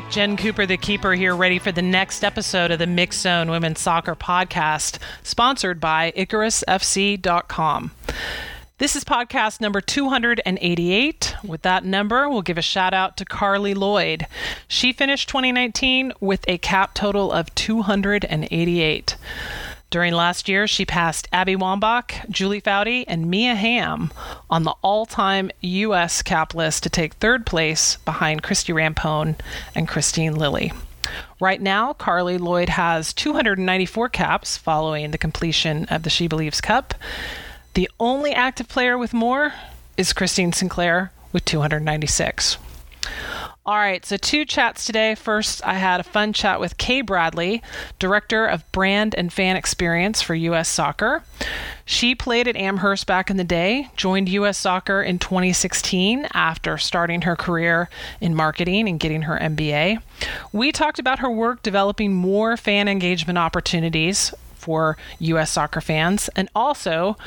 right, Jen Cooper, the keeper, here, ready for the next episode of the Mixxed Zone Women's Soccer Podcast, sponsored by IcarusFC.com. This is podcast number 288. With that number, we'll give a shout out to Carli Lloyd. She finished 2019 with a cap total of 288. During last year, she passed Abby Wambach, Julie Foudy, and Mia Hamm on the all time U.S. cap list to take third place behind Christie Rampone and Kristine Lilly. Right now, Carli Lloyd has 294 caps following the completion of the She Believes Cup. The only active player with more is Christine Sinclair with 296. All right, so two chats today. First, I had a fun chat with Kay Bradley, Director of Brand and Fan Experience for U.S. Soccer. She played at Amherst back in the day, joined U.S. Soccer in 2016 after starting her career in marketing and getting her MBA. We talked about her work developing more fan engagement opportunities for U.S. soccer fans and also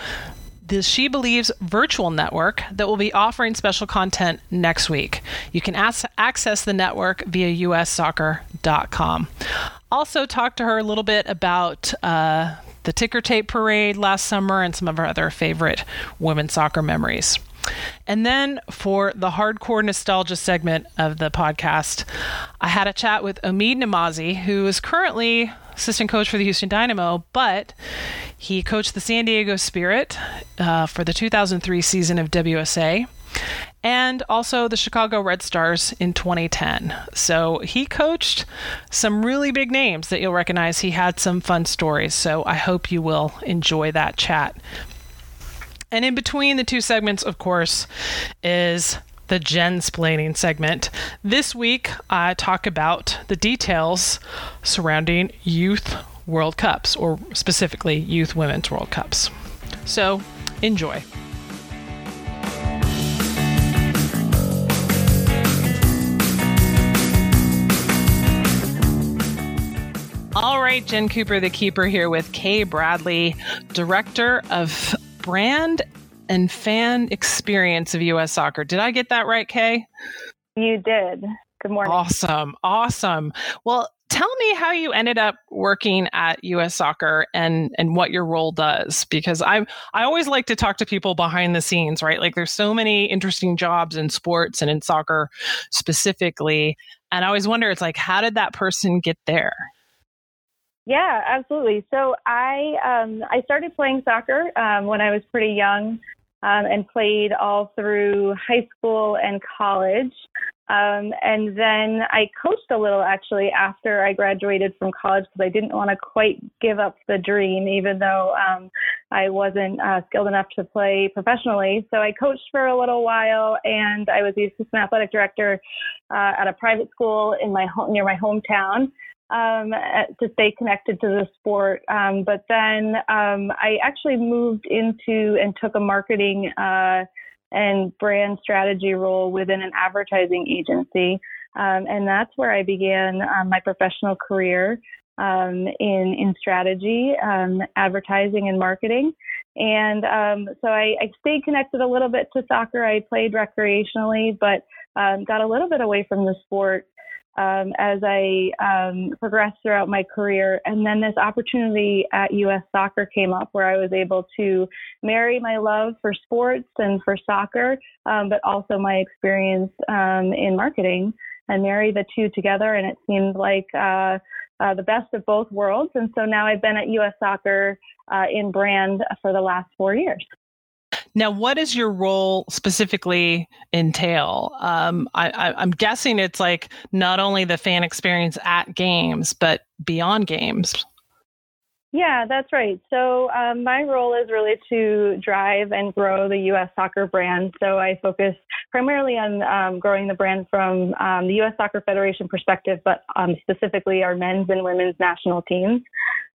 the She Believes virtual network that will be offering special content next week. You can as- access the network via ussoccer.com. Also, talk to her a little bit about uh, the ticker tape parade last summer and some of her other favorite women's soccer memories. And then for the hardcore nostalgia segment of the podcast, I had a chat with Omid Namazi, who is currently assistant coach for the Houston Dynamo, but he coached the San Diego Spirit uh, for the 2003 season of WUSA and also the Chicago Red Stars in 2010. So he coached some really big names that you'll recognize. He had some fun stories. So I hope you will enjoy that chat. And in between the two segments, of course, is the Jensplaining segment. This week, I talk about the details surrounding youth World Cups, or specifically youth women's World Cups. So, enjoy. All right, Jen Cooper, the keeper, here with Kay Bradley, Director of Brand and fan experience of U.S. soccer. Did I get that right, Kay? You did. Good morning. Awesome. Awesome. Well, tell me how you ended up working at US Soccer and and what your role does because I I always like to talk to people behind the scenes, right? Like there's so many interesting jobs in sports and in soccer specifically, and I always wonder it's like how did that person get there? Yeah, absolutely. So I um, I started playing soccer um, when I was pretty young um, and played all through high school and college. Um, and then I coached a little actually after I graduated from college because I didn't want to quite give up the dream, even though um, I wasn't uh, skilled enough to play professionally. So I coached for a little while, and I was the assistant athletic director uh, at a private school in my home near my hometown um, to stay connected to the sport. Um, but then um, I actually moved into and took a marketing uh, and brand strategy role within an advertising agency. Um, and that's where I began um, my professional career um, in, in strategy, advertising, and marketing. And so I, I, stayed connected a little bit to soccer. I played recreationally, but got a little bit away from the sport um, as I um, progressed throughout my career. And then this opportunity at US Soccer came up where I was able to marry my love for sports and for soccer, um, but also my experience um, in marketing and marry the two together. And it seemed like uh, uh, the best of both worlds. And so now I've been at US Soccer uh, in brand for the last four years. Now, what does your role specifically entail? Um, I, am guessing it's like not only the fan experience at games, but beyond games. Yeah, that's right. So um, my role is really to drive and grow the U.S. soccer brand. So I focus primarily on um, growing the brand from um, the U.S. Soccer Federation perspective, but um, specifically our men's and women's national teams.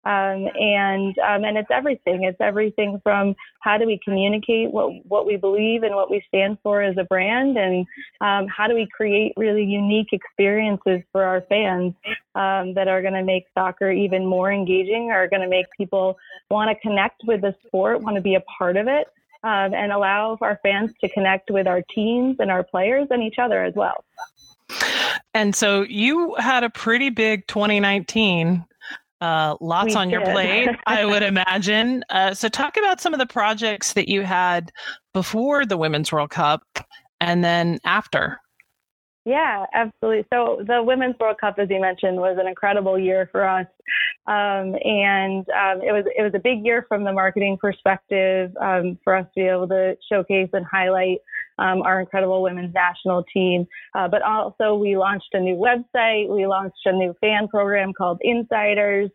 Um, and um, and it's everything. It's everything from how do we communicate what what we believe and what we stand for as a brand, and um, how do we create really unique experiences for our fans um, that are going to make soccer even more engaging, are going to make people want to connect with the sport, want to be a part of it, um, and allow our fans to connect with our teams and our players and each other as well. And so you had a pretty big 2019. Uh, lots We on your plate, I would imagine. Uh, so, talk about some of the projects that you had before the Women's World Cup and then after. Yeah, absolutely. So the Women's World Cup, as you mentioned, was an incredible year for us, um, and um, it was it was a big year from the marketing perspective um, for us to be able to showcase and highlight um, our incredible women's national team. Uh, but also, we launched a new website. We launched a new fan program called Insiders.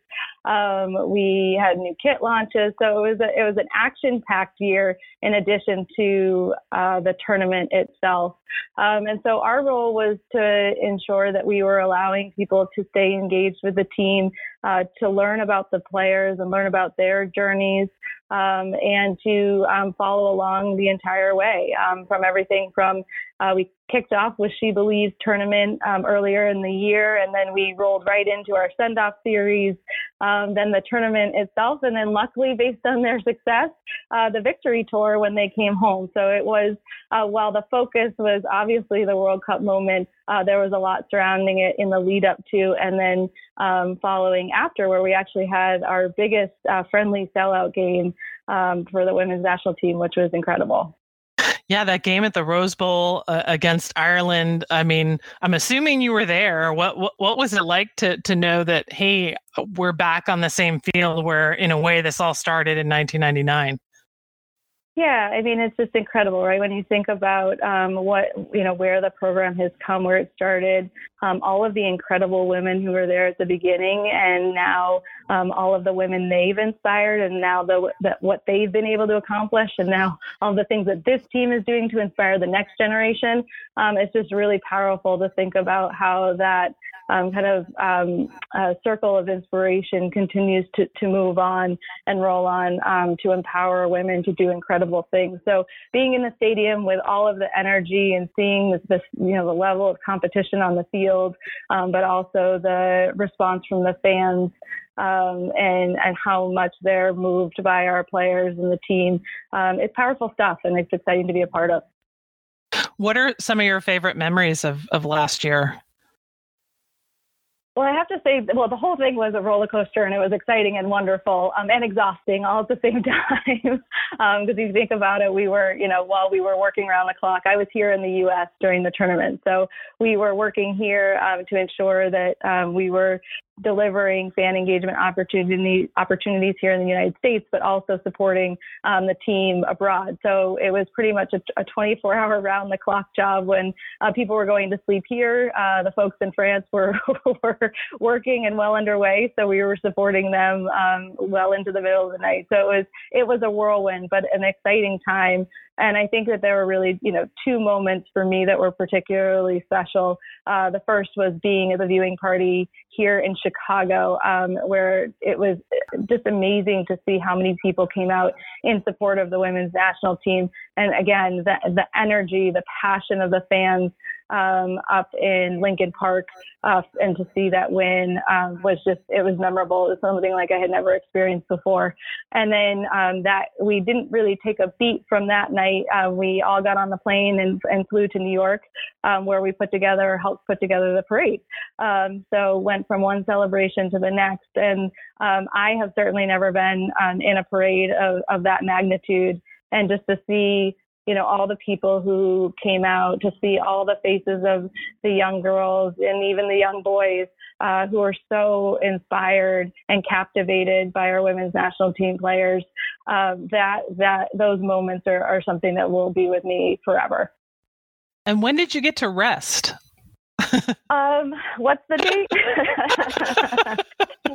Um, we had new kit launches. So it was a, it was an action packed year in addition to uh, the tournament itself. Um, and so our role was to ensure that we were allowing people to stay engaged with the team, uh, to learn about the players and learn about their journeys, um, and to um, follow along the entire way um, from everything from uh, we kicked off with She Believes tournament um, earlier in the year, and then we rolled right into our send off series, um, then the tournament itself, and then luckily, based on their success, uh, the victory tour when they came home. So it was, uh, while the focus was obviously the World Cup moment, uh, there was a lot surrounding it in the lead up to, and then um, following after, where we actually had our biggest uh, friendly sellout game um, for the women's national team, which was incredible. Yeah, that game at the Rose Bowl uh, against Ireland. I mean, I'm assuming you were there. What, what what was it like to to know that hey, we're back on the same field where in a way this all started in 1999? Yeah, I mean it's just incredible, right? When you think about um, what you know, where the program has come, where it started, um, all of the incredible women who were there at the beginning, and now um, all of the women they've inspired, and now the, the what they've been able to accomplish, and now all the things that this team is doing to inspire the next generation. Um, it's just really powerful to think about how that um, kind of um, uh, circle of inspiration continues to, to move on and roll on um, to empower women to do incredible things. So being in the stadium with all of the energy and seeing this, this you know, the level of competition on the field, um, but also the response from the fans um, and and how much they're moved by our players and the team. Um, it's powerful stuff, and it's exciting to be a part of. What are some of your favorite memories of of last year? Well, I have to say, well, the whole thing was a roller coaster, and it was exciting and wonderful um, and exhausting all at the same time. Because um, you think about it, we were, you know, while we were working around the clock, I was here in the U.S. during the tournament, so we were working here um, to ensure that um, we were delivering fan engagement opportunity, opportunities here in the United States, but also supporting um, the team abroad. So it was pretty much a, a 24 hour round the clock job when uh, people were going to sleep here. Uh, the folks in France were, were working and well underway. So we were supporting them um, well into the middle of the night. So it was, it was a whirlwind, but an exciting time. And I think that there were really, you know, two moments for me that were particularly special. Uh, the first was being at the viewing party here in Chicago, um, where it was just amazing to see how many people came out in support of the women's national team. And again, the, the energy, the passion of the fans um, up in Lincoln Park, uh, and to see that win um, was just it was memorable. It was something like I had never experienced before. And then um, that we didn't really take a beat from that night. Uh, we all got on the plane and, and flew to New York, um, where we put together helped put together the parade. Um, so went from one celebration to the next, and um, I have certainly never been um, in a parade of, of that magnitude. And just to see you know, all the people who came out to see all the faces of the young girls and even the young boys uh, who are so inspired and captivated by our women's national team players. Uh, that that those moments are, are something that will be with me forever. And when did you get to rest? Um, what's the date?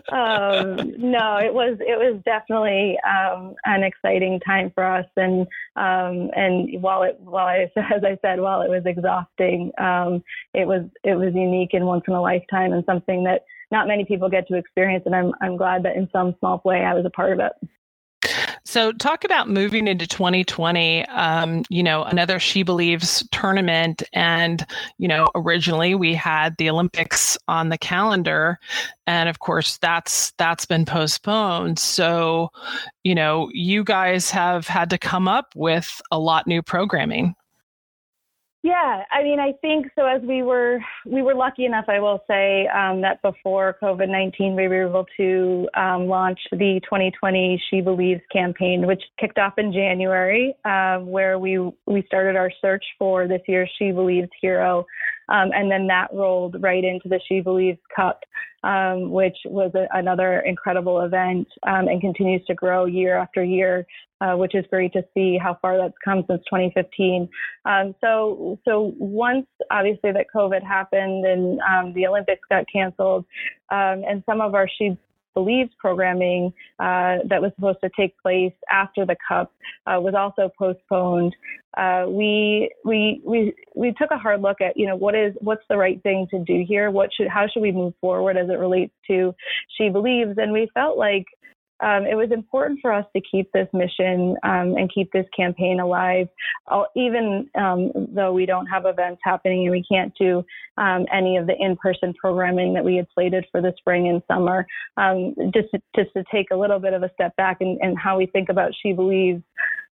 um, no, it was it was definitely um, an exciting time for us, and um, and while it while I as I said while it was exhausting, um, it was it was unique and once in a lifetime, and something that not many people get to experience, and I'm I'm glad that in some small way I was a part of it. So, talk about moving into 2020. Um, you know, another She Believes tournament, and you know, originally we had the Olympics on the calendar, and of course, that's that's been postponed. So, you know, you guys have had to come up with a lot new programming. Yeah, I mean, I think so. As we were, we were lucky enough, I will say, um, that before COVID nineteen, we were able to um, launch the 2020 She Believes campaign, which kicked off in January, uh, where we we started our search for this year's She Believes hero, um, and then that rolled right into the She Believes Cup, um, which was a, another incredible event um, and continues to grow year after year, uh, which is great to see how far that's come since 2015. Um, so, so once obviously that COVID happened and um, the Olympics got canceled, um, and some of our She Believes programming uh, that was supposed to take place after the Cup uh, was also postponed. Uh, we we we we took a hard look at you know what is what's the right thing to do here. What should how should we move forward as it relates to She Believes, and we felt like um, it was important for us to keep this mission um, and keep this campaign alive, even um, though we don't have events happening and we can't do um, any of the in-person programming that we had slated for the spring and summer. Um, just to, just to take a little bit of a step back and, and how we think about She Believes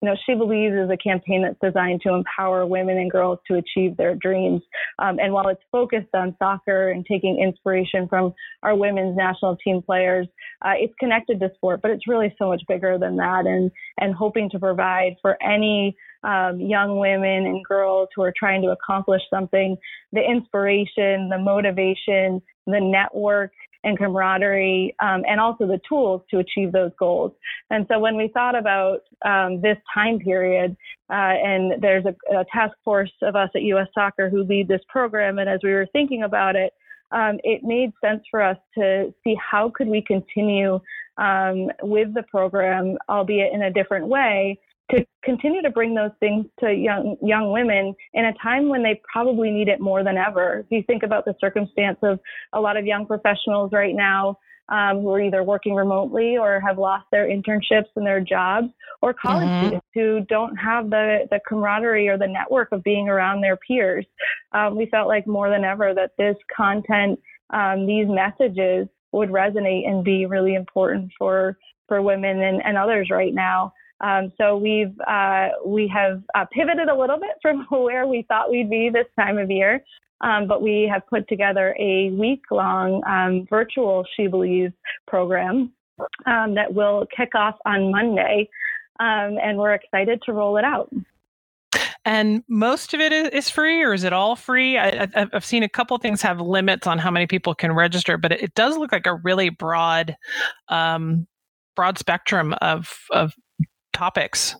you know, She Believes is a campaign that's designed to empower women and girls to achieve their dreams. Um, and while it's focused on soccer and taking inspiration from our women's national team players, uh, it's connected to sport, but it's really so much bigger than that. And and hoping to provide for any um, young women and girls who are trying to accomplish something, the inspiration, the motivation, the network and camaraderie, um, and also the tools to achieve those goals. And so when we thought about um, this time period, uh, and there's a, a, task force of us at U.S. Soccer who lead this program, and as we were thinking about it, um, it made sense for us to see how could we continue um, with the program, albeit in a different way, to continue to bring those things to young young women in a time when they probably need it more than ever. If you think about the circumstance of a lot of young professionals right now um, who are either working remotely or have lost their internships and their jobs, or college mm-hmm. students who don't have the the camaraderie or the network of being around their peers, um, we felt like more than ever that this content, um, these messages would resonate and be really important for for women and, and others right now. Um, so we've uh, we have uh, pivoted a little bit from where we thought we'd be this time of year, um, but we have put together a week long um, virtual She Believes program um, that will kick off on Monday, um, and we're excited to roll it out. And most of it is free, or is it all free? I, have seen a couple things have limits on how many people can register, but it, does look like a really broad, um, broad spectrum of of topics.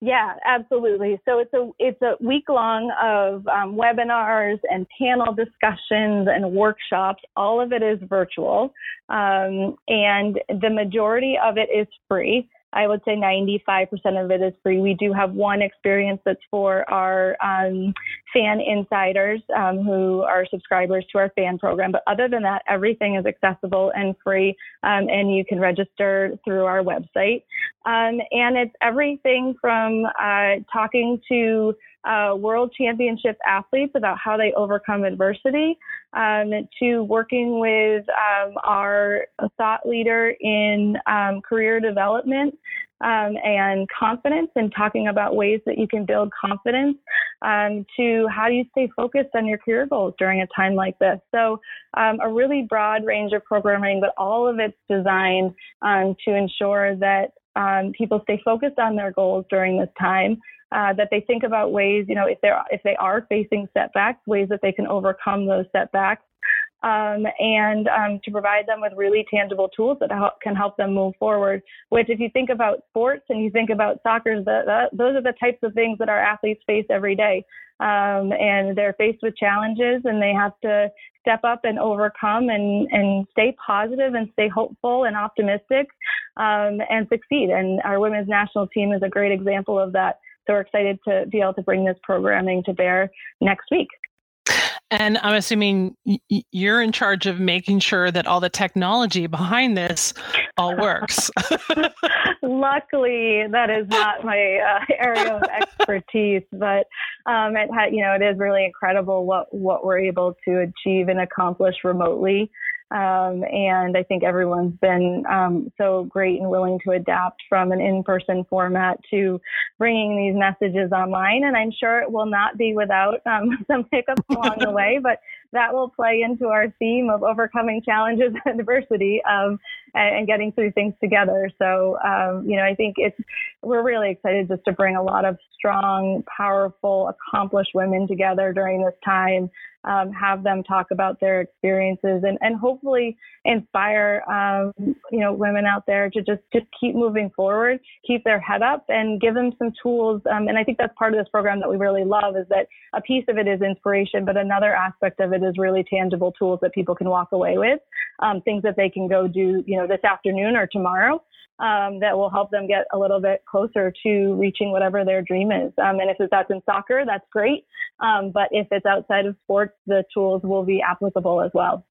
Yeah, absolutely. So it's a it's a week long of um, webinars and panel discussions and workshops. All of it is virtual, um, and the majority of it is free. I would say 95% of it is free. We do have one experience that's for our um, fan insiders um, who are subscribers to our fan program. But other than that, everything is accessible and free, um, and you can register through our website. Um, and it's everything from uh, talking to uh, world championship athletes about how they overcome adversity, um, to working with um, our thought leader in um, career development um, and confidence, and talking about ways that you can build confidence, um, to how do you stay focused on your career goals during a time like this. So, um, a really broad range of programming, but all of it's designed to ensure that um, people stay focused on their goals during this time. Uh, that they think about ways, you know, if they're if they are facing setbacks, ways that they can overcome those setbacks, um, and um, to provide them with really tangible tools that help, can help them move forward. Which, if you think about sports and you think about soccer, the, the, those are the types of things that our athletes face every day. Um, and they're faced with challenges and they have to step up and overcome and, and stay positive and stay hopeful and optimistic um, and succeed. And our women's national team is a great example of that. So we're excited to be able to bring this programming to bear next week. And I'm assuming you're in charge of making sure that all the technology behind this all works. Luckily, that is not my uh, area of expertise, but um, it ha- you know it is really incredible what what we're able to achieve and accomplish remotely. Um, and I think everyone's been um, so great and willing to adapt from an in-person format to bringing these messages online. And I'm sure it will not be without um, some hiccups along the way, but that will play into our theme of overcoming challenges and adversity um, and, and, getting through things together. So, um, you know, I think it's we're really excited just to bring a lot of strong, powerful, accomplished women together during this time um, have them talk about their experiences and, and hopefully inspire um, you know women out there to just just keep moving forward keep their head up and give them some tools um, and i think that's part of this program that we really love is that a piece of it is inspiration but another aspect of it is really tangible tools that people can walk away with um, things that they can go do you know this afternoon or tomorrow um, that will help them get a little bit closer to reaching whatever their dream is. Um, and if it's that's in soccer, that's great. Um, but if it's outside of sports, the tools will be applicable as well.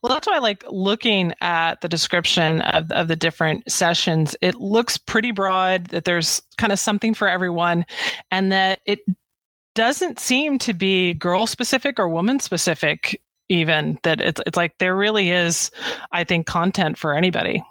Well, that's why I like looking at the description of, of the different sessions. It looks pretty broad, that there's kind of something for everyone, and that it doesn't seem to be girl specific or woman specific, even. That it's, it's like there really is, I think, content for anybody.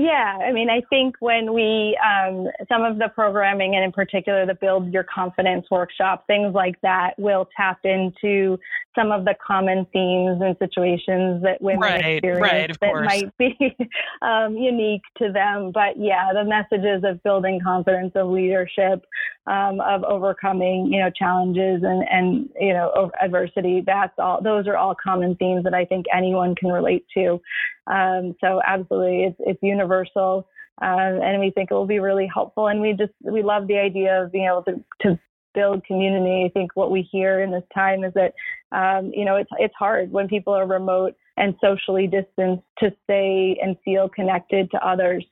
Yeah, I mean, I think when we, um, some of the programming and in particular the Build Your Confidence workshop, things like that will tap into some of the common themes and situations that women right, experience right, that course. might be um, unique to them. But yeah, the messages of building confidence, of leadership, um, of overcoming, you know, challenges and, and, you know, adversity, that's all, those are all common themes that I think anyone can relate to. Um, so absolutely, it's, it's universal. Um, and we think it will be really helpful. And we just, we love the idea of being able to, to build community. I think what we hear in this time is that, um, you know, it's, it's hard when people are remote and socially distanced to stay and feel connected to others.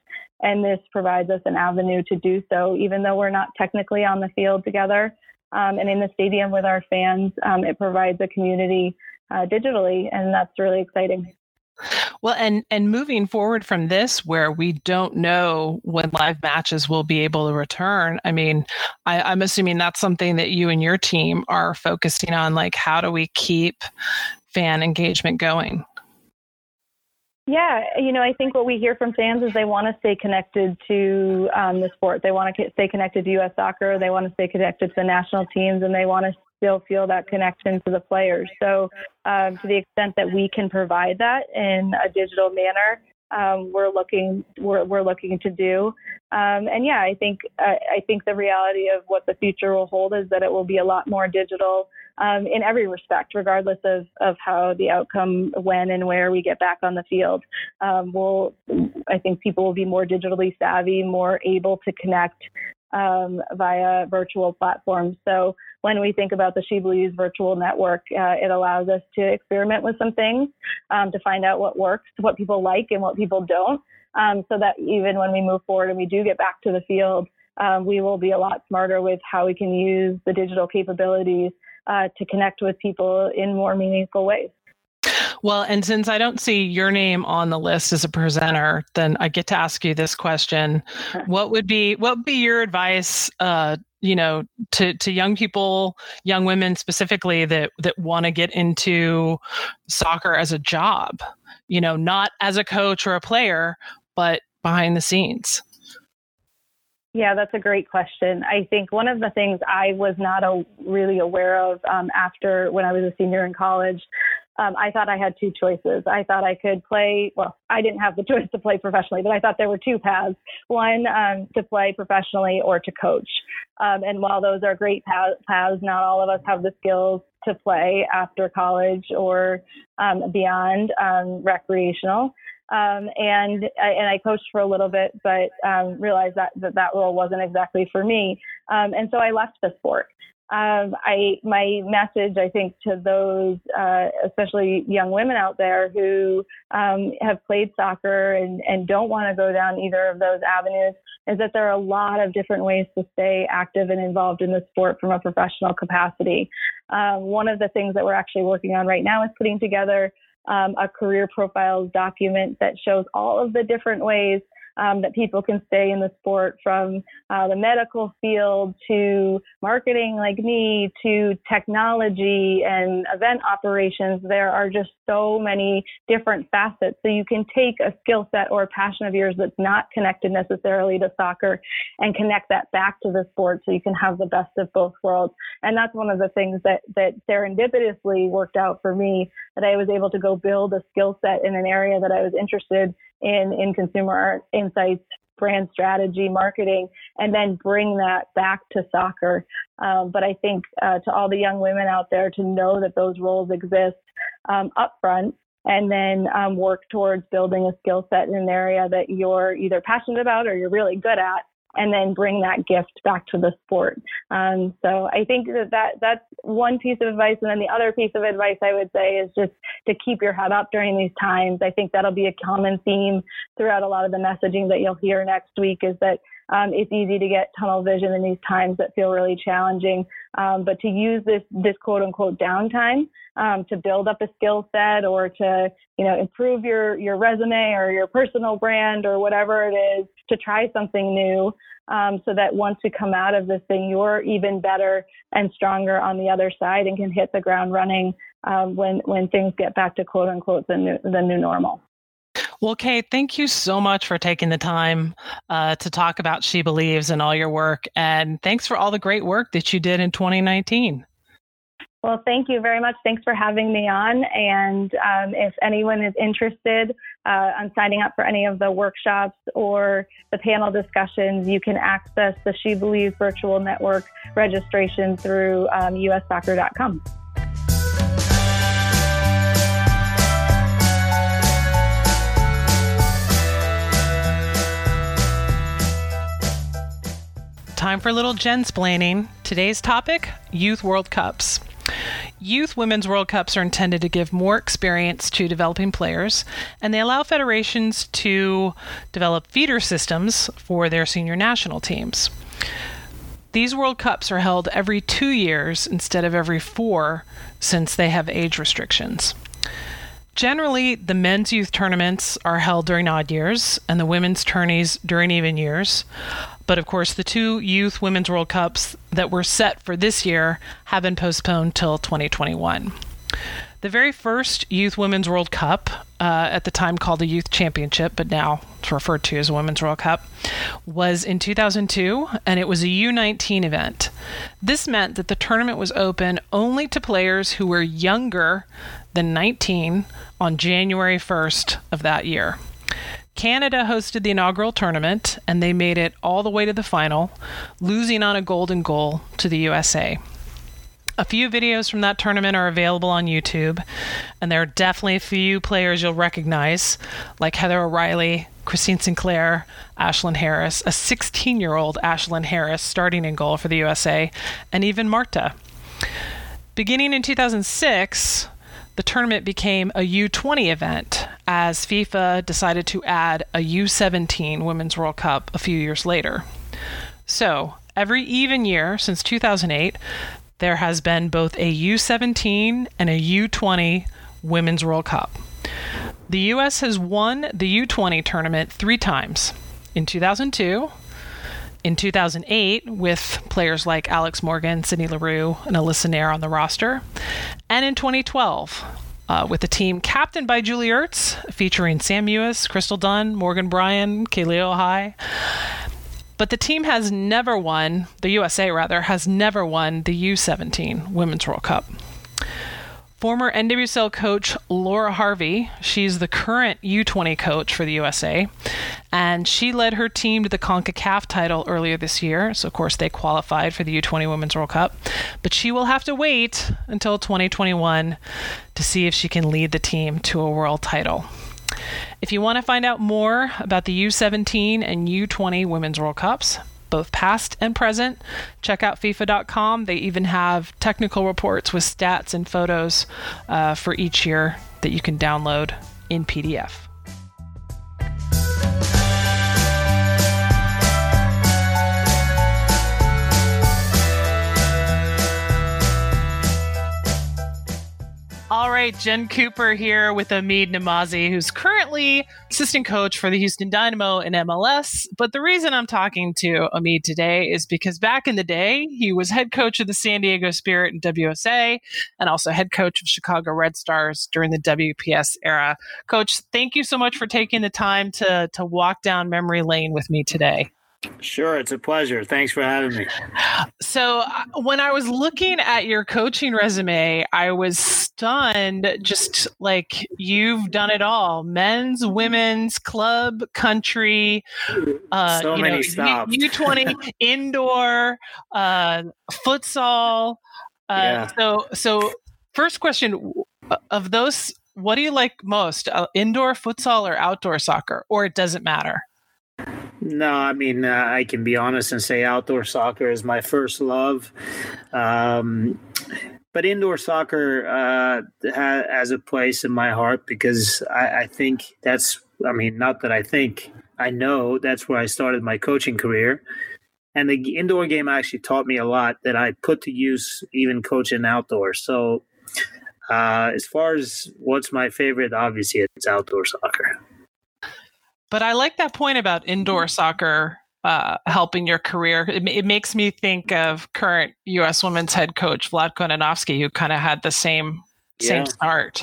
And this provides us an avenue to do so, even though we're not technically on the field together um, and in the stadium with our fans. Um, it provides a community uh, digitally, and that's really exciting. Well, and and moving forward from this, where we don't know when live matches will be able to return. I mean, I, I'm assuming that's something that you and your team are focusing on. Like, how do we keep fan engagement going? Yeah, you know, I think what we hear from fans is they want to stay connected to um, the sport. They want to stay connected to U.S. soccer. They want to stay connected to the national teams, and they want to still feel that connection to the players. So, um, to the extent that we can provide that in a digital manner, um, we're looking we're, we're looking to do. Um, and yeah, I think I think the reality of what the future will hold is that it will be a lot more digital um, in every respect, regardless of, of how the outcome, when and where we get back on the field. Um, we'll, I think people will be more digitally savvy, more able to connect um, via virtual platforms. So when we think about the She Believes virtual network, uh, it allows us to experiment with some things um, to find out what works, what people like, and what people don't. Um, so that even when we move forward and we do get back to the field, um, we will be a lot smarter with how we can use the digital capabilities uh, to connect with people in more meaningful ways. Well, and since I don't see your name on the list as a presenter, then I get to ask you this question: What would be what would be your advice, uh, you know, to to young people, young women specifically that that want to get into soccer as a job? You know, not as a coach or a player, but behind the scenes. Yeah, that's a great question. I think one of the things I was not a, really aware of um, after when I was a senior in college, um, I thought I had two choices. I thought I could play, well, I didn't have the choice to play professionally, but I thought there were two paths one um, to play professionally or to coach. Um, and while those are great paths, not all of us have the skills to play after college or um, beyond um, recreational. Um, and I, and I coached for a little bit, but um, realized that, that that role wasn't exactly for me. Um, and so I left the sport. Um, I my message, I think, to those, uh, especially young women out there who um, have played soccer and, and don't want to go down either of those avenues, is that there are a lot of different ways to stay active and involved in the sport from a professional capacity. Um, one of the things that we're actually working on right now is putting together um, a career profiles document that shows all of the different ways um, that people can stay in the sport from uh, the medical field to marketing like me to technology and event operations. There are just so many different facets. So you can take a skill set or a passion of yours that's not connected necessarily to soccer and connect that back to the sport so you can have the best of both worlds. And that's one of the things that, that serendipitously worked out for me that I was able to go build a skill set in an area that I was interested in, in consumer insights, brand strategy, marketing, and then bring that back to soccer. Um, but I think uh, to all the young women out there to know that those roles exist um, upfront and then um, work towards building a skill set in an area that you're either passionate about or you're really good at and then bring that gift back to the sport. Um, so I think that, that that's one piece of advice. And then the other piece of advice I would say is just to keep your head up during these times. I think that'll be a common theme throughout a lot of the messaging that you'll hear next week is that um, it's easy to get tunnel vision in these times that feel really challenging. Um, but to use this this quote unquote downtime um, to build up a skill set or to you know improve your your resume or your personal brand or whatever it is to try something new. Um, so that once you come out of this thing, you're even better and stronger on the other side and can hit the ground running um, when when things get back to quote unquote the new, the new normal. Well, Kate, thank you so much for taking the time uh, to talk about She Believes and all your work. And thanks for all the great work that you did in 2019. Well, thank you very much. Thanks for having me on. And um, if anyone is interested uh, on signing up for any of the workshops or the panel discussions, you can access the She Believes Virtual Network registration through um, ussoccer.com. Time for a little Jensplaining. Today's topic Youth World Cups. Youth Women's World Cups are intended to give more experience to developing players, and they allow federations to develop feeder systems for their senior national teams. These World Cups are held every two years instead of every four, since they have age restrictions. Generally, the men's youth tournaments are held during odd years and the women's tourneys during even years. But of course, the two Youth Women's World Cups that were set for this year have been postponed till 2021. The very first Youth Women's World Cup, uh, at the time called the Youth Championship, but now it's referred to as a Women's World Cup, was in 2002, and it was a U19 event. This meant that the tournament was open only to players who were younger than 19 on January 1st of that year. Canada hosted the inaugural tournament and they made it all the way to the final, losing on a golden goal to the USA. A few videos from that tournament are available on YouTube, and there are definitely a few players you'll recognize, like Heather O'Reilly, Christine Sinclair, Ashlyn Harris, a 16 year old Ashlyn Harris starting in goal for the USA, and even Marta. Beginning in 2006, the tournament became a U20 event as FIFA decided to add a U17 Women's World Cup a few years later. So, every even year since 2008, there has been both a U17 and a U20 Women's World Cup. The U.S. has won the U20 tournament three times in 2002, in 2008 with players like Alex Morgan, Sydney Leroux, and Alyssa Naeher on the roster, and in 2012 uh, with the team captained by Julie Ertz, featuring Sam Mewis, Crystal Dunn, Morgan Brian, Kealia Ohai. But the team has never won, the USA rather, has never won the U17 Women's World Cup. Former NWSL coach Laura Harvey, she's the current U20 coach for the USA, and she led her team to the CONCACAF title earlier this year. So, of course, they qualified for the U20 Women's World Cup. But she will have to wait until 2021 to see if she can lead the team to a world title. If you want to find out more about the U17 and U20 Women's World Cups, both past and present. Check out FIFA.com. They even have technical reports with stats and photos uh, for each year that you can download in PDF. Right, Jen Cooper here with Omid Namazi, who's currently assistant coach for the Houston Dynamo in MLS. But the reason I'm talking to Omid today is because back in the day, he was head coach of the San Diego Spirit in WUSA and also head coach of Chicago Red Stars during the WPS era. Coach, thank you so much for taking the time to, to walk down memory lane with me today. Sure, it's a pleasure. Thanks for having me. So, uh, when I was looking at your coaching resume, I was stunned. Just like you've done it all men's, women's, club, country, uh, so many know, stops. U20, indoor, uh, futsal. Uh, yeah. So, so first question of those, what do you like most? Uh, indoor futsal or outdoor soccer? Or it doesn't matter? No, I mean, uh, I can be honest and say outdoor soccer is my first love. Um, but indoor soccer uh, ha- has a place in my heart because I, I think that's, I mean, not that I think, I know that's where I started my coaching career. And the indoor game actually taught me a lot that I put to use even coaching outdoors. So, uh, as far as what's my favorite, obviously it's outdoor soccer. But I like that point about indoor mm-hmm. soccer uh, helping your career. It, it, makes me think of current U.S. women's head coach Vlatko Andonovski, who kind of had the same yeah. same start.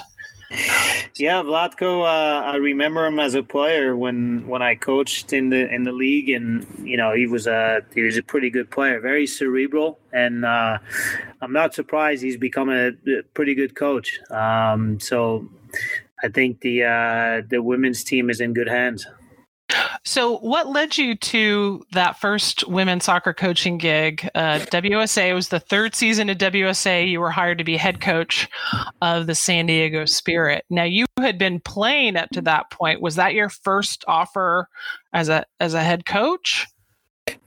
Yeah, Vlatko. Uh, I remember him as a player when when I coached in the in the league, and you know he was a he was a pretty good player, very cerebral, and uh, I'm not surprised he's become a, a pretty good coach. Um, so I think the uh, the women's team is in good hands. So, what led you to that first women's soccer coaching gig? Uh, WUSA was the third season of WUSA. You were hired to be head coach of the San Diego Spirit. Now, you had been playing up to that point. Was that your first offer as a as a head coach?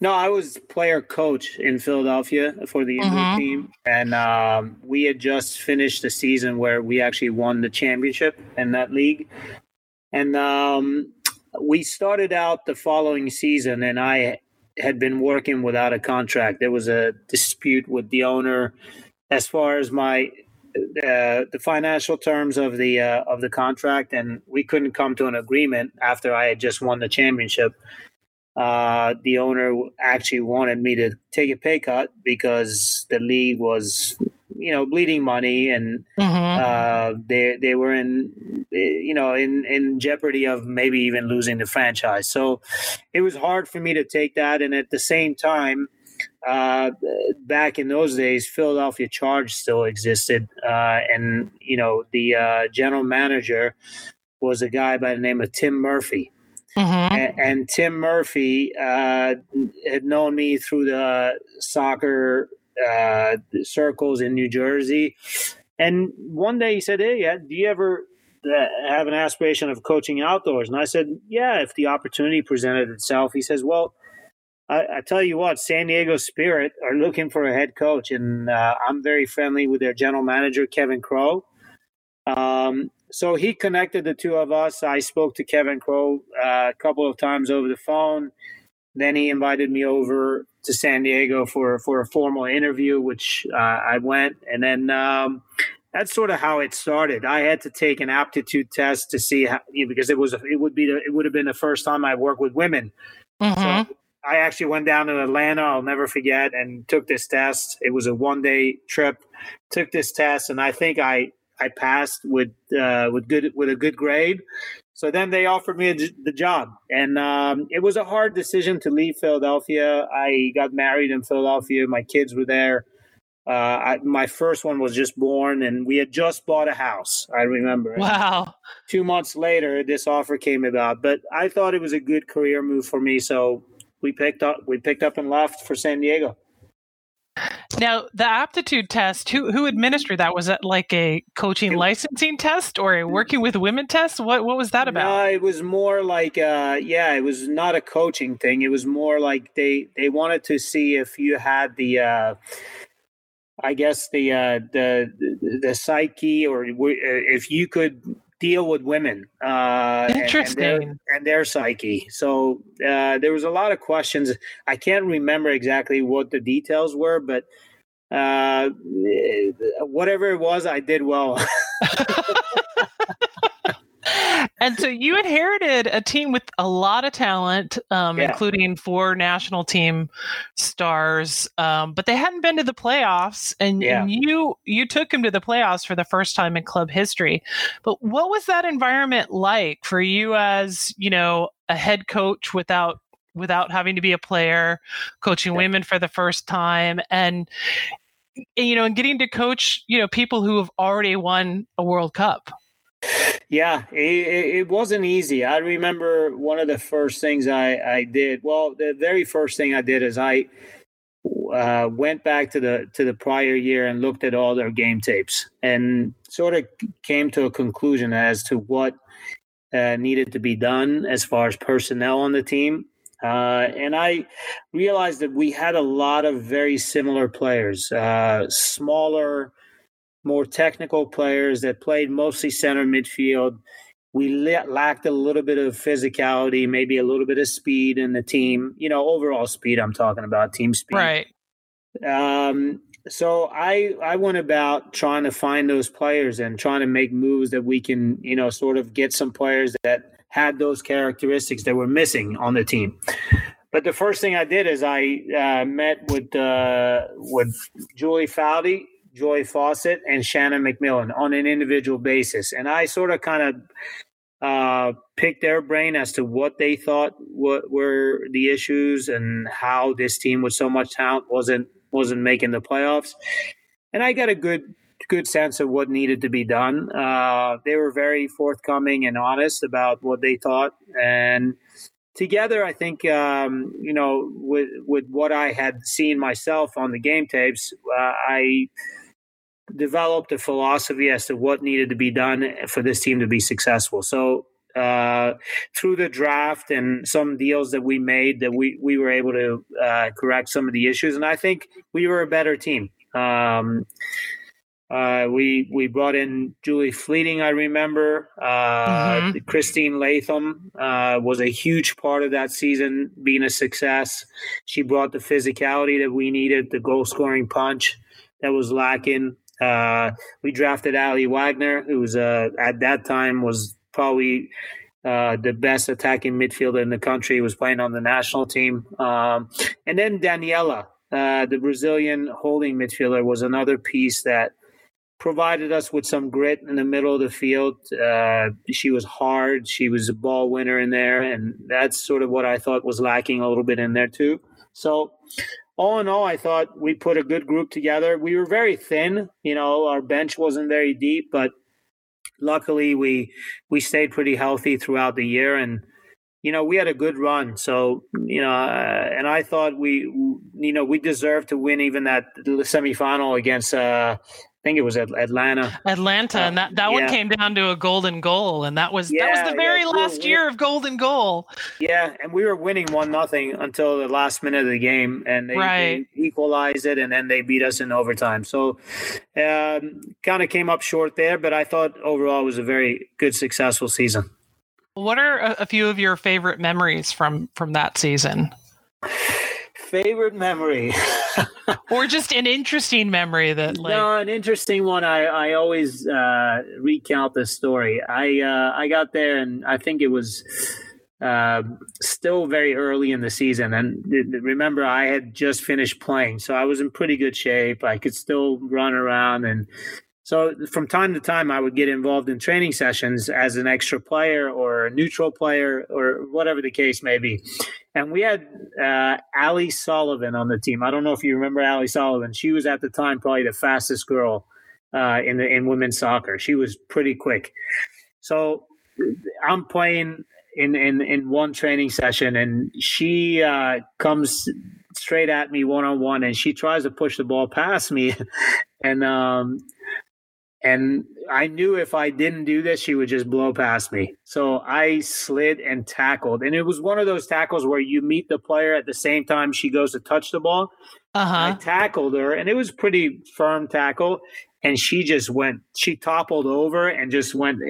No, I was player coach in Philadelphia for the indoor mm-hmm. team, and um, we had just finished the season where we actually won the championship in that league. And um, we started out the following season, and I had been working without a contract. There was a dispute with the owner as far as my uh, the financial terms of the uh, of the contract, and we couldn't come to an agreement after I had just won the championship uh, the owner actually wanted me to take a pay cut because the league was, you know, bleeding money, and mm-hmm. uh, they they were in, you know, in in jeopardy of maybe even losing the franchise. So it was hard for me to take that, and at the same time. Uh, back in those days, Philadelphia Charge still existed, uh, and you know the uh, general manager was a guy by the name of Tim Murphy, Mm-hmm. And, and, Tim Murphy uh, had known me through the soccer uh, circles in New Jersey. And one day he said, Hey, do you ever uh, have an aspiration of coaching outdoors? And I said, Yeah, if the opportunity presented itself. He says, Well, I, I tell you what, San Diego Spirit are looking for a head coach, and uh, I'm very friendly with their general manager, Kevin Crow. Um, so he connected the two of us. I spoke to Kevin Crow uh, a couple of times over the phone. Then he invited me over to San Diego for for a formal interview, which uh, I went, and then um, that's sort of how it started. I had to take an aptitude test to see how you know, because it was it would be the, it would have been the first time I worked with women. Mm-hmm. So I actually went down to Atlanta. I'll never forget, and took this test. It was a one day trip. Took this test, and I think I I passed with uh, with good with a good grade. So then they offered me a, the job, and um, it was a hard decision to leave Philadelphia. I got married in Philadelphia. My kids were there. Uh, I, my first one was just born, and we had just bought a house. I remember. Wow. Two months later, this offer came about, but I thought it was a good career move for me. So we picked up. We picked up and left for San Diego. Now, the aptitude test, who who administered that? Was it like a coaching licensing test or a working with women test? What what was that about? No, it was more like uh yeah, it was not a coaching thing. It was more like they they wanted to see if you had the uh I guess the uh the the psyche or if you could deal with women uh, Interesting. And, and, their, and, their, psyche. So uh, there was a lot of questions. I can't remember exactly what the details were, but uh, whatever it was, I did well. and so you inherited a team with a lot of talent, um, yeah. including four national team stars, um, but they hadn't been to the playoffs, and, yeah. and, you you took them to the playoffs for the first time in club history. But what was that environment like for you as you know a head coach without without having to be a player, coaching yeah. women for the first time, and you know, and getting to coach you know people who have already won a World Cup? Yeah, it, it, wasn't easy. I remember one of the first things I, I did. Well, the very first thing I did is I uh, went back to the to the prior year and looked at all their game tapes and sort of came to a conclusion as to what uh, needed to be done as far as personnel on the team. Uh, and I realized that we had a lot of very similar players, uh, smaller more technical players that played mostly center midfield. We lacked a little bit of physicality, maybe a little bit of speed in the team. You know, overall speed. I'm talking about team speed. Right. Um, so I I went about trying to find those players and trying to make moves that we can you know sort of get some players that had those characteristics that were missing on the team. But the first thing I did is I uh, met with uh, with Julie Foudy Joy Fawcett and Shannon McMillan on an individual basis. And I sort of kind of uh, picked their brain as to what they thought what were the issues and how this team with so much talent wasn't wasn't making the playoffs. And I got a good good sense of what needed to be done. Uh, they were very forthcoming and honest about what they thought, and together, I think um, you know with with what I had seen myself on the game tapes, uh, I developed a philosophy as to what needed to be done for this team to be successful. So uh, through the draft and some deals that we made, that we we were able to uh, correct some of the issues, and I think we were a better team. Um, uh, we we brought in Julie Fleeting. I remember uh, mm-hmm. Christine Latham uh, was a huge part of that season being a success. She brought the physicality that we needed, the goal scoring punch that was lacking. Uh, we drafted Aly Wagner, who was uh, at that time was probably uh, the best attacking midfielder in the country. He was playing on the national team, um, and then Daniela, uh, the Brazilian holding midfielder, was another piece that provided us with some grit in the middle of the field. Uh, she was hard. She was a ball winner in there, and that's sort of what I thought was lacking a little bit in there too. So all in all, I thought we put a good group together. We were very thin, you know, our bench wasn't very deep, but luckily we we stayed pretty healthy throughout the year and you know we had a good run so you know uh, and i thought we you know we deserved to win even that semifinal against uh think it was Atlanta. Atlanta, uh, and that, that yeah. one came down to a golden goal, and that was yeah, that was the very yeah, last we year of golden goal. Yeah, and we were winning one nothing until the last minute of the game, and they, right. they equalized it, and then they beat us in overtime. So, um, kind of came up short there, but I thought overall it was a very good, successful season. What are a, a few of your favorite memories from from that season? Favorite memory. Or just an interesting memory that like... no an interesting one. I i always uh, recount this story. I uh, i got there and i think it was uh, still very early in the season. And remember i had just finished playing so i was in pretty good shape. I could still run around and so from time to time, I would get involved in training sessions as an extra player or a neutral player or whatever the case may be. And we had uh, Ali Sullivan on the team. I don't know if you remember Ali Sullivan. She was at the time probably the fastest girl uh, in the in women's soccer. She was pretty quick. So I'm playing in in in one training session, and she uh, comes straight at me one on one, and she tries to push the ball past me, and um, and I knew if I didn't do this, she would just blow past me. So I slid and tackled. And it was one of those tackles where you meet the player at the same time she goes to touch the ball. Uh-huh. I tackled her, and it was pretty firm tackle. And she just went, she toppled over and just went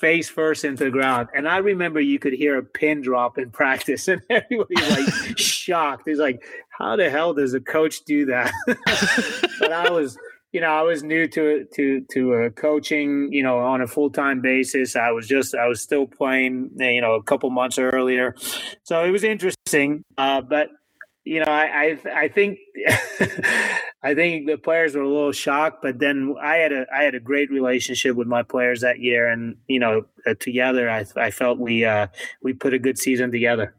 face first into the ground. And I remember you could hear a pin drop in practice, and everybody's like shocked. He's like, how the hell does a coach do that? but I was you know, I was new to to to uh, coaching, you know, on a full time basis. I was just I was still playing, you know, a couple months earlier, so it was interesting. Uh, but you know, I I, I think I think the players were a little shocked, but then I had a I had a great relationship with my players that year, and you know, uh, together I I felt we uh, we put a good season together.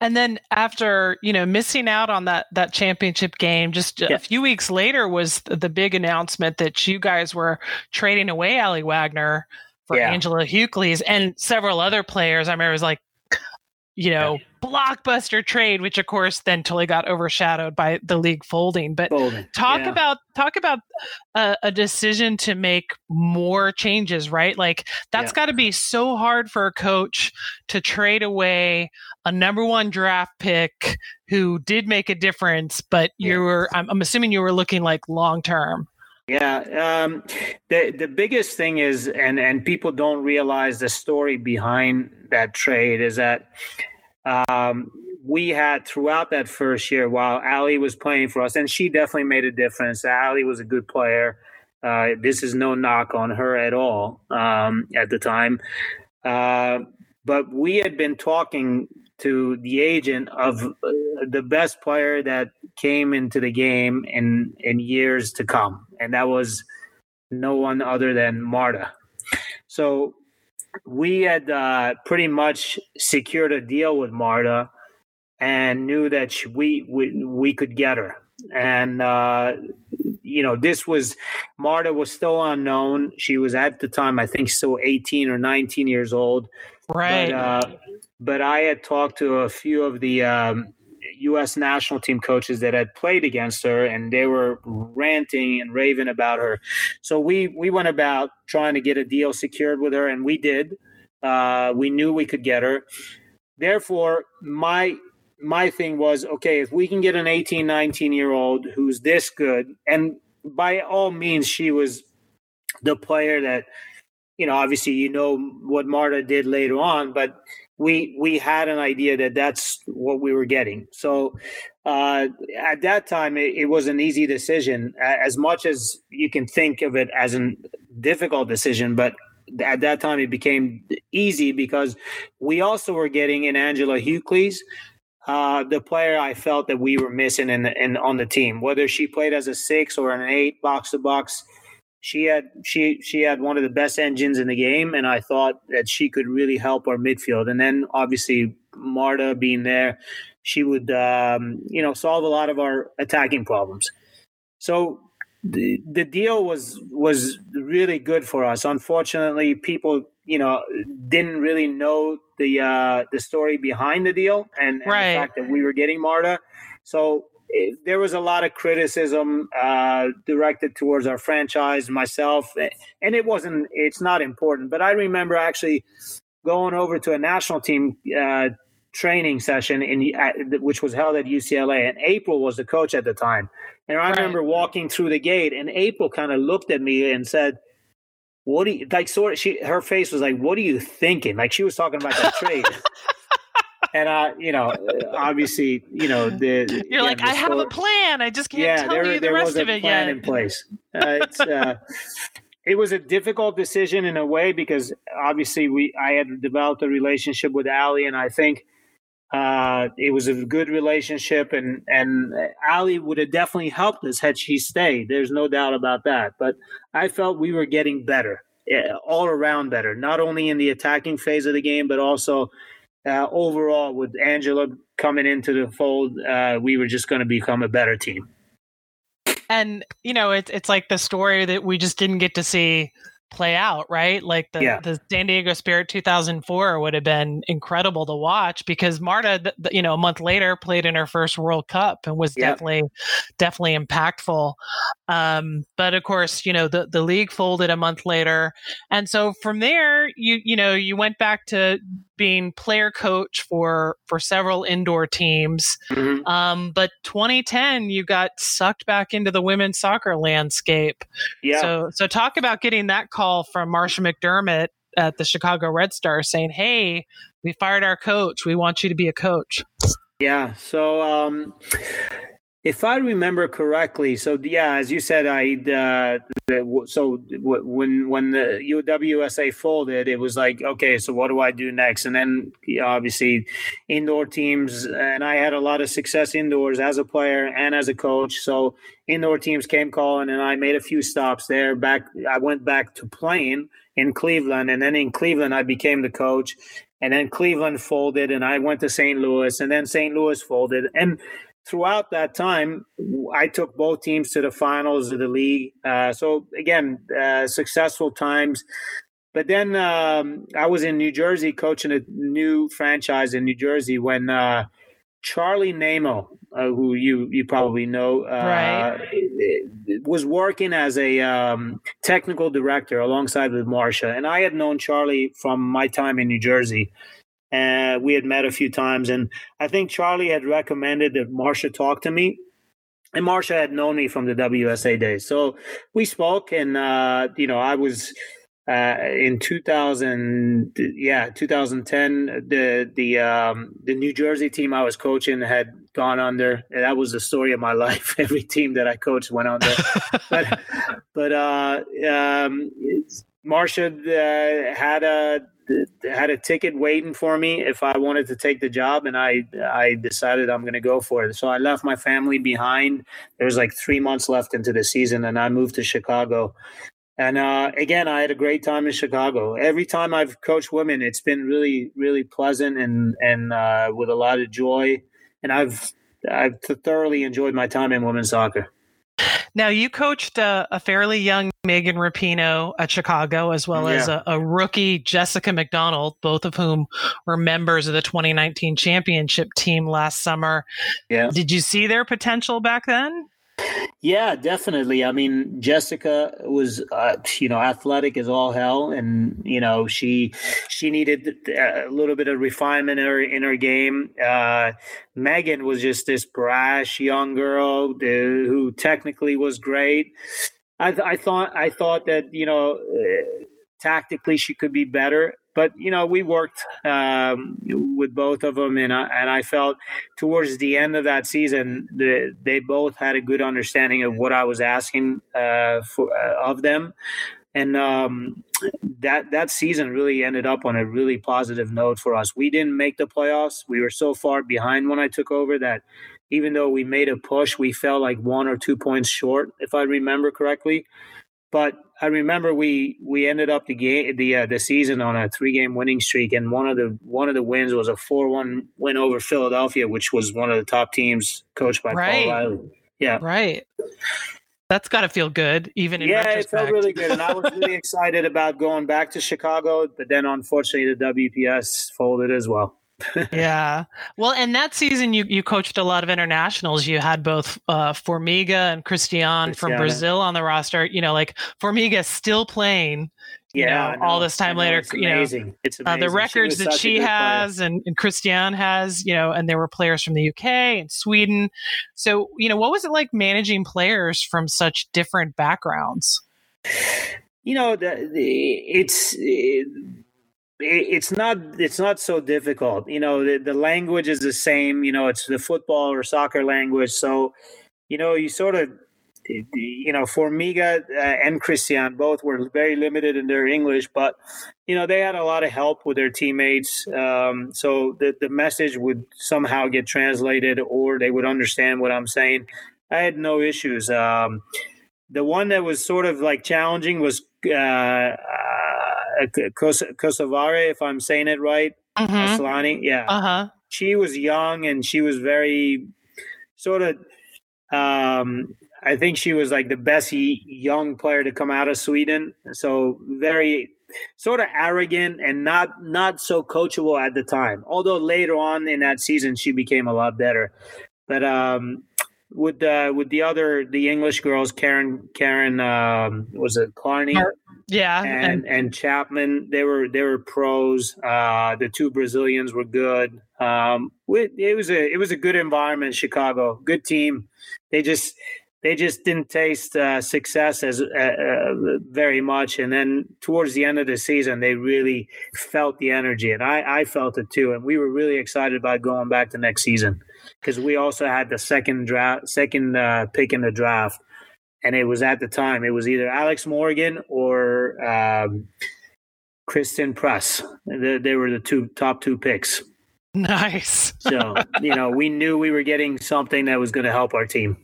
And then after, you know, missing out on that that championship game, just yeah. a few weeks later was the big announcement that you guys were trading away Aly Wagner for yeah. Angela Hucles and several other players. I remember it was like, you know, blockbuster trade, which of course then totally got overshadowed by the league folding. But folding. talk yeah. about talk about a, a, decision to make more changes, right? Like that's yeah. got to be so hard for a coach to trade away a number one draft pick who did make a difference, but you were I'm, I'm assuming you were looking like long term. Yeah, um, the the biggest thing is, and and people don't realize the story behind that trade is that um, we had throughout that first year while Aly was playing for us, and she definitely made a difference. Aly was a good player. Uh, this is no knock on her at all um, at the time. Uh, but we had been talking to the agent of uh, the best player that came into the game in, in years to come, and that was no one other than Marta. So we had uh, pretty much secured a deal with Marta and knew that she, we, we we could get her. And uh, you know, this was Marta was still unknown. She was at the time, I think, still eighteen or nineteen years old. Right. But, uh, but I had talked to a few of the um, U.S. national team coaches that had played against her, and they were ranting and raving about her. So we we went about trying to get a deal secured with her, and we did. Uh, we knew we could get her. Therefore, my my thing was okay if we can get an 18 19 year old who's this good and by all means she was the player that you know obviously you know what marta did later on but we we had an idea that that's what we were getting. So uh, at that time, it, it, was an easy decision. As much as you can think of it as a difficult decision, but at that time it became easy because we also were getting in Angela Hucles. Uh, the player I felt that we were missing in, in on the team, whether she played as a six or an eight box to box, she had she she had one of the best engines in the game, and I thought that she could really help our midfield. And then obviously Marta being there, she would um, you know solve a lot of our attacking problems. So the the deal was was really good for us. Unfortunately, people you know didn't really know the uh, the story behind the deal and, and right. the fact that we were getting Marta. So there was a lot of criticism uh, directed towards our franchise, myself, and it wasn't. It's not important, but I remember actually going over to a national team uh, training session in which was held at UCLA, and April was the coach at the time. And I right. remember walking through the gate, and April kind of looked at me and said, "What do you like?" Sort of, she her face was like, "What are you thinking?" Like she was talking about that trade. and I, you know, obviously, you know, the you're like, I have a plan. I just can't yeah, tell there, you the rest of it plan yet. in place. Uh, it's, uh, it was a difficult decision in a way because obviously we I had developed a relationship with Aly, and I think uh, it was a good relationship, and and Aly would have definitely helped us had she stayed. There's no doubt about that. But I felt we were getting better, all around better, not only in the attacking phase of the game, but also uh, overall, with Angela coming into the fold, uh, we were just going to become a better team. And you know, it's it's like the story that we just didn't get to see play out, right? Like the, yeah. the San Diego Spirit 2004 would have been incredible to watch because Marta, you know, a month later played in her first World Cup and was yep. definitely, definitely impactful. Um, but of course, you know, the, the league folded a month later. And so from there, you, you know, you went back to being player coach for, for several indoor teams. Mm-hmm. Um, but 2010, you got sucked back into the women's soccer landscape. Yeah. So, so talk about getting that call from Marcia McDermott at the Chicago Red Stars saying, "Hey, we fired our coach. We want you to be a coach." Yeah. So um, If I remember correctly, so yeah, as you said, I uh, so when when the UWSA folded, it was like okay, so what do I do next? And then obviously indoor teams, and I had a lot of success indoors as a player and as a coach. So indoor teams came calling, and I made a few stops there. Back, I went back to playing in Cleveland, and then in Cleveland, I became the coach. And then Cleveland folded, and I went to St. Louis, and then St. Louis folded, and throughout that time, I took both teams to the finals of the league. Uh, so again, uh, successful times. But then um, I was in New Jersey coaching a new franchise in New Jersey when uh, Charlie Naimo, uh, who you you probably know, uh, right. was working as a um, technical director alongside with Marcia, and I had known Charlie from my time in New Jersey. Uh, we had met a few times, and I think Charlie had recommended that Marcia talk to me. And Marcia had known me from the WSA days, so we spoke, and uh, you know, I was uh, in 2000, yeah, 2010. The the um, the New Jersey team I was coaching had gone under. And That was the story of my life. Every team that I coached went under, but but uh, um, Marcia uh, had a had a ticket waiting for me if I wanted to take the job, and I I decided I'm going to go for it. So I left my family behind. There was like three months left into the season, and I moved to Chicago. And uh, again, I had a great time in Chicago. Every time I've coached women, it's been really, really pleasant and and uh, with a lot of joy. And I've I've thoroughly enjoyed my time in women's soccer. Now, you coached a, a fairly young Megan Rapinoe at Chicago, as well yeah. as a, a, rookie Jessica McDonald, both of whom were members of the 2019 championship team last summer. Yeah. Did you see their potential back then? Yeah, definitely. I mean, Jessica was, uh, you know, athletic as all hell, and you know, she she needed a little bit of refinement in her in her game. Uh, Megan was just this brash young girl who technically was great. I, I thought I thought that you know, uh, tactically she could be better. But you know we worked um, with both of them and I, and I felt towards the end of that season the, they both had a good understanding of what I was asking uh, for uh, of them. And um, that that season really ended up on a really positive note for us. We didn't make the playoffs. We were so far behind when I took over that even though we made a push we fell like one or two points short if I remember correctly. But I remember we we ended up the game the uh, the season on a three game winning streak, and one of the one of the wins was a four one win over Philadelphia, which was one of the top teams coached by right. Paul Riley. Yeah, right. That's got to feel good, even in yeah, retrospect. it felt really good, and I was really excited about going back to Chicago. But then, unfortunately, the WPS folded as well yeah. Well, and that season you you coached a lot of internationals. You had both uh, Formiga and Cristiane from Brazil on the roster. You know, like Formiga still playing. yeah, know, all this time later. It's amazing. Know, it's amazing. Uh, the records she that she has and, and Cristiane has. You know, and there were players from the UK and Sweden. So, you know, what was it like managing players from such different backgrounds? You know, the, the it's. It, it's not it's not so difficult. You know the, the language is the same you know it's the football or soccer language. So you know you sort of you know formiga uh, and cristiane both were very limited in their english but you know they had a lot of help with their teammates. Um, so the, the message would somehow get translated or they would understand what i'm saying. I had no issues. Um, the one that was sort of like challenging was uh, Kos- Kosovare, if I'm saying it right. Mm-hmm. Asllani, yeah. Uh-huh. She was young and she was very sort of. Um, I think she was like the best young player to come out of Sweden. So very sort of arrogant and not not so coachable at the time. Although later on in that season she became a lot better. But um, with uh, with the other the English girls, Karen Karen um, was it Carney? Yeah, and, and, and Chapman, they were they were pros. Uh, the two Brazilians were good. Um, it was a it was a good environment. Chicago, good team. They just they just didn't taste uh, success as uh, uh, very much. And then towards the end of the season, they really felt the energy, and I, I felt it too. And we were really excited about going back the next season because we also had the second draft, second uh, pick in the draft, and it was at the time it was either Alex Morgan or um, Christen Press. They, they were the two top two picks. Nice. so you know, we knew we were getting something that was going to help our team.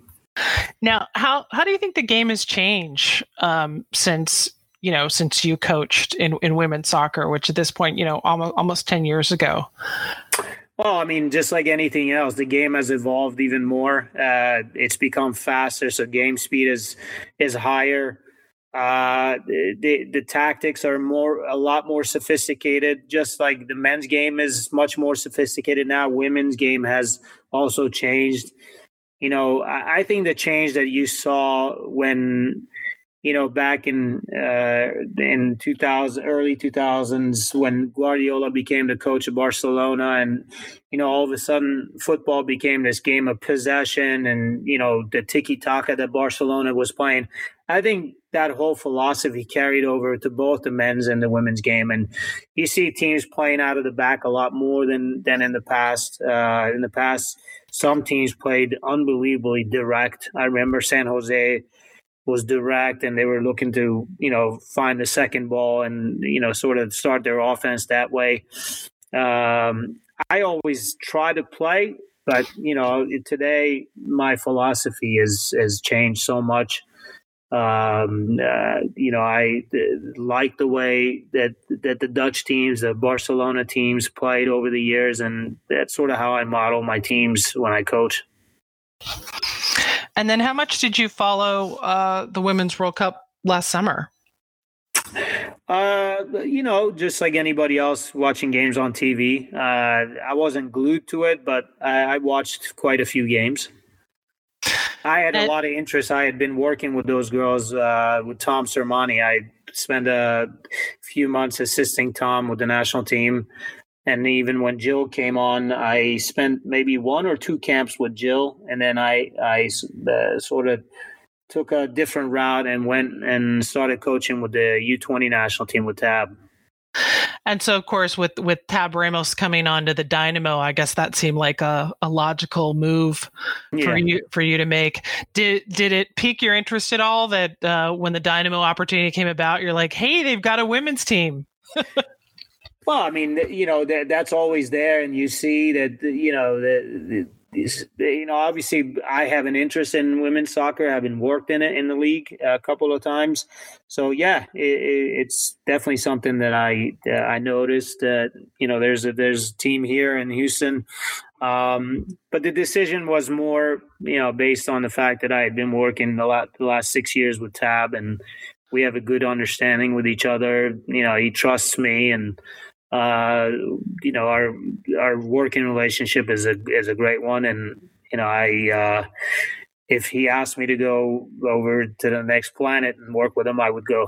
Now, how how do you think the game has changed um, since you know since you coached in, in women's soccer, which at this point you know almost almost ten years ago? Well, I mean, just like anything else, the game has evolved even more. Uh, it's become faster, so game speed is is higher. Uh, the the tactics are more a lot more sophisticated. Just like the men's game is much more sophisticated now, women's game has also changed you know, I, I think the change that you saw when you know, back in uh, in 2000, early 2000s, when Guardiola became the coach of Barcelona, and you know, all of a sudden, football became this game of possession, and you know, the tiki taka that Barcelona was playing. I think that whole philosophy carried over to both the men's and the women's game, and you see teams playing out of the back a lot more than than in the past. Uh, in the past, some teams played unbelievably direct. I remember San Jose was direct and they were looking to, you know, find the second ball and, you know, sort of start their offense that way. Um, I always try to play, but, you know, today my philosophy is, has changed so much. Um, uh, you know, I uh, like the way that that the Dutch teams, the Barcelona teams, played over the years, and that's sort of how I model my teams when I coach. And then, how much did you follow uh, the Women's World Cup last summer? Uh, you know, just like anybody else watching games on TV. Uh, I wasn't glued to it, but I, I watched quite a few games. I had a lot of interest. I had been working with those girls uh, with Tom Sermanni. I spent a few months assisting Tom with the national team. And even when Jill came on, I spent maybe one or two camps with Jill, and then I I uh, sort of took a different route and went and started coaching with the U20 national team with Tab. And so, of course, with with Tab Ramos coming on to the Dynamo, I guess that seemed like a, a logical move yeah. for you for you to make. Did did it pique your interest at all that uh, when the Dynamo opportunity came about, you're like, hey, they've got a women's team. well, I mean, you know, that, that's always there, and you see that, you know, the, you know, obviously, I have an interest in women's soccer. Been worked in it in the league a couple of times. So yeah, it, it's definitely something that I uh, I noticed that you know there's a there's a team here in Houston, um, but the decision was more you know based on the fact that I had been working the lot the last six years with Tab and we have a good understanding with each other. You know, he trusts me and uh, you know, our our working relationship is a is a great one, and you know, I uh, if he asked me to go over to the next planet and work with him, I would go.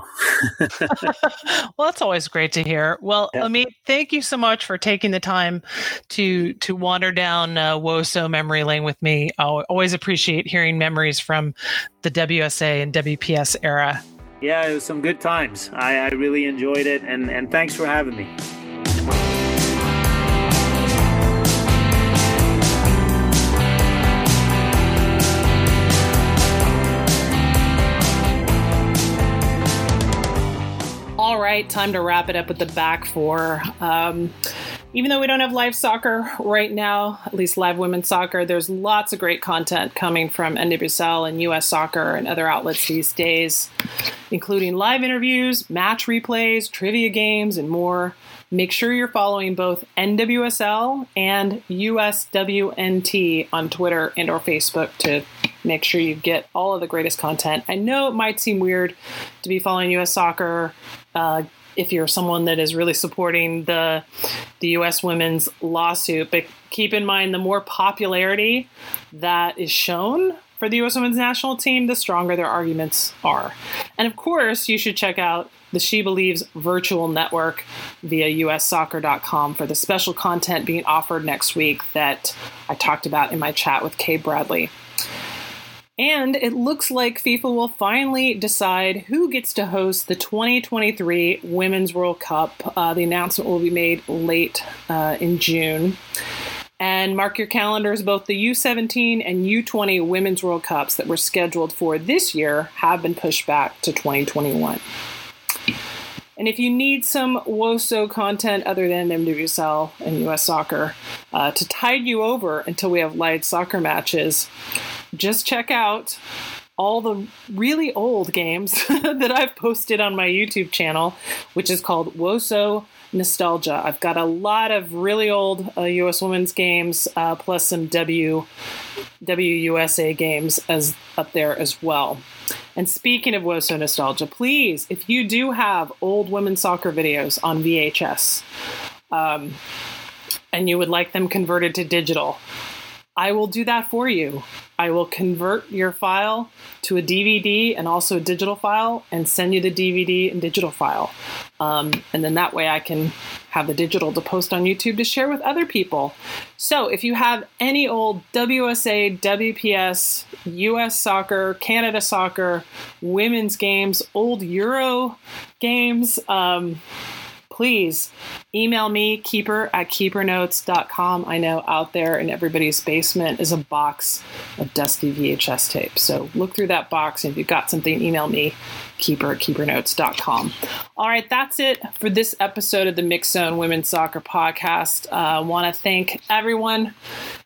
well, that's always great to hear. Well, yeah. Omid, thank you so much for taking the time to to wander down uh, WOSO memory lane with me. I always appreciate hearing memories from the WSA and WPS era. Yeah, it was some good times. I, I really enjoyed it, and, and thanks for having me. Right, time to wrap it up with the back four. Um, even though we don't have live soccer right now, at least live women's soccer, there's lots of great content coming from NWSL and US soccer and other outlets these days, including live interviews, match replays, trivia games, and more. Make sure you're following both NWSL and USWNT on Twitter and or Facebook to make sure you get all of the greatest content. I know it might seem weird to be following US soccer uh, if you're someone that is really supporting the the US women's lawsuit, but keep in mind the more popularity that is shown for the US women's national team, the stronger their arguments are. And of course, you should check out the SheBelieves virtual network via ussoccer.com for the special content being offered next week that I talked about in my chat with Kay Bradley. And it looks like FIFA will finally decide who gets to host the 2023 Women's World Cup. Uh, the announcement will be made late uh, in June. And mark your calendars, both the U17 and U20 Women's World Cups that were scheduled for this year have been pushed back to 2021. And if you need some WOSO content other than NWSL and US soccer uh, to tide you over until we have live soccer matches, just check out all the really old games that I've posted on my YouTube channel, which is called WOSO nostalgia. I've got a lot of really old uh, U.S. women's games, uh, plus some W WUSA games as up there as well. And speaking of WOSO nostalgia, please, if you do have old women's soccer videos on VHS, um, and you would like them converted to digital, I will do that for you. I will convert your file to a DVD and also a digital file and send you the DVD and digital file. Um, and then that way I can have the digital to post on YouTube to share with other people. So if you have any old WSA, WPS, US soccer, Canada soccer, women's games, old Euro games, um, please email me, keeper at keepernotes.com. I know out there in everybody's basement is a box of dusty VHS tape. So look through that box, and if you've got something, email me, keeper at keepernotes.com. All right, that's it for this episode of the Mixxed Zone Women's Soccer Podcast. Uh, I want to thank everyone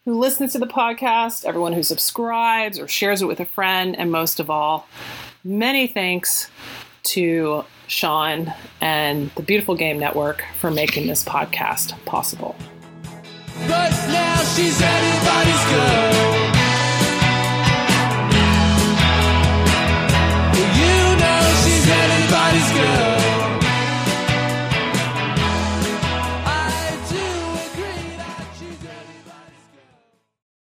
who listens to the podcast, everyone who subscribes or shares it with a friend, and most of all, many thanks to Sean, and the Beautiful Game Network for making this podcast possible. But now she's anybody's girl. You know she's anybody's girl.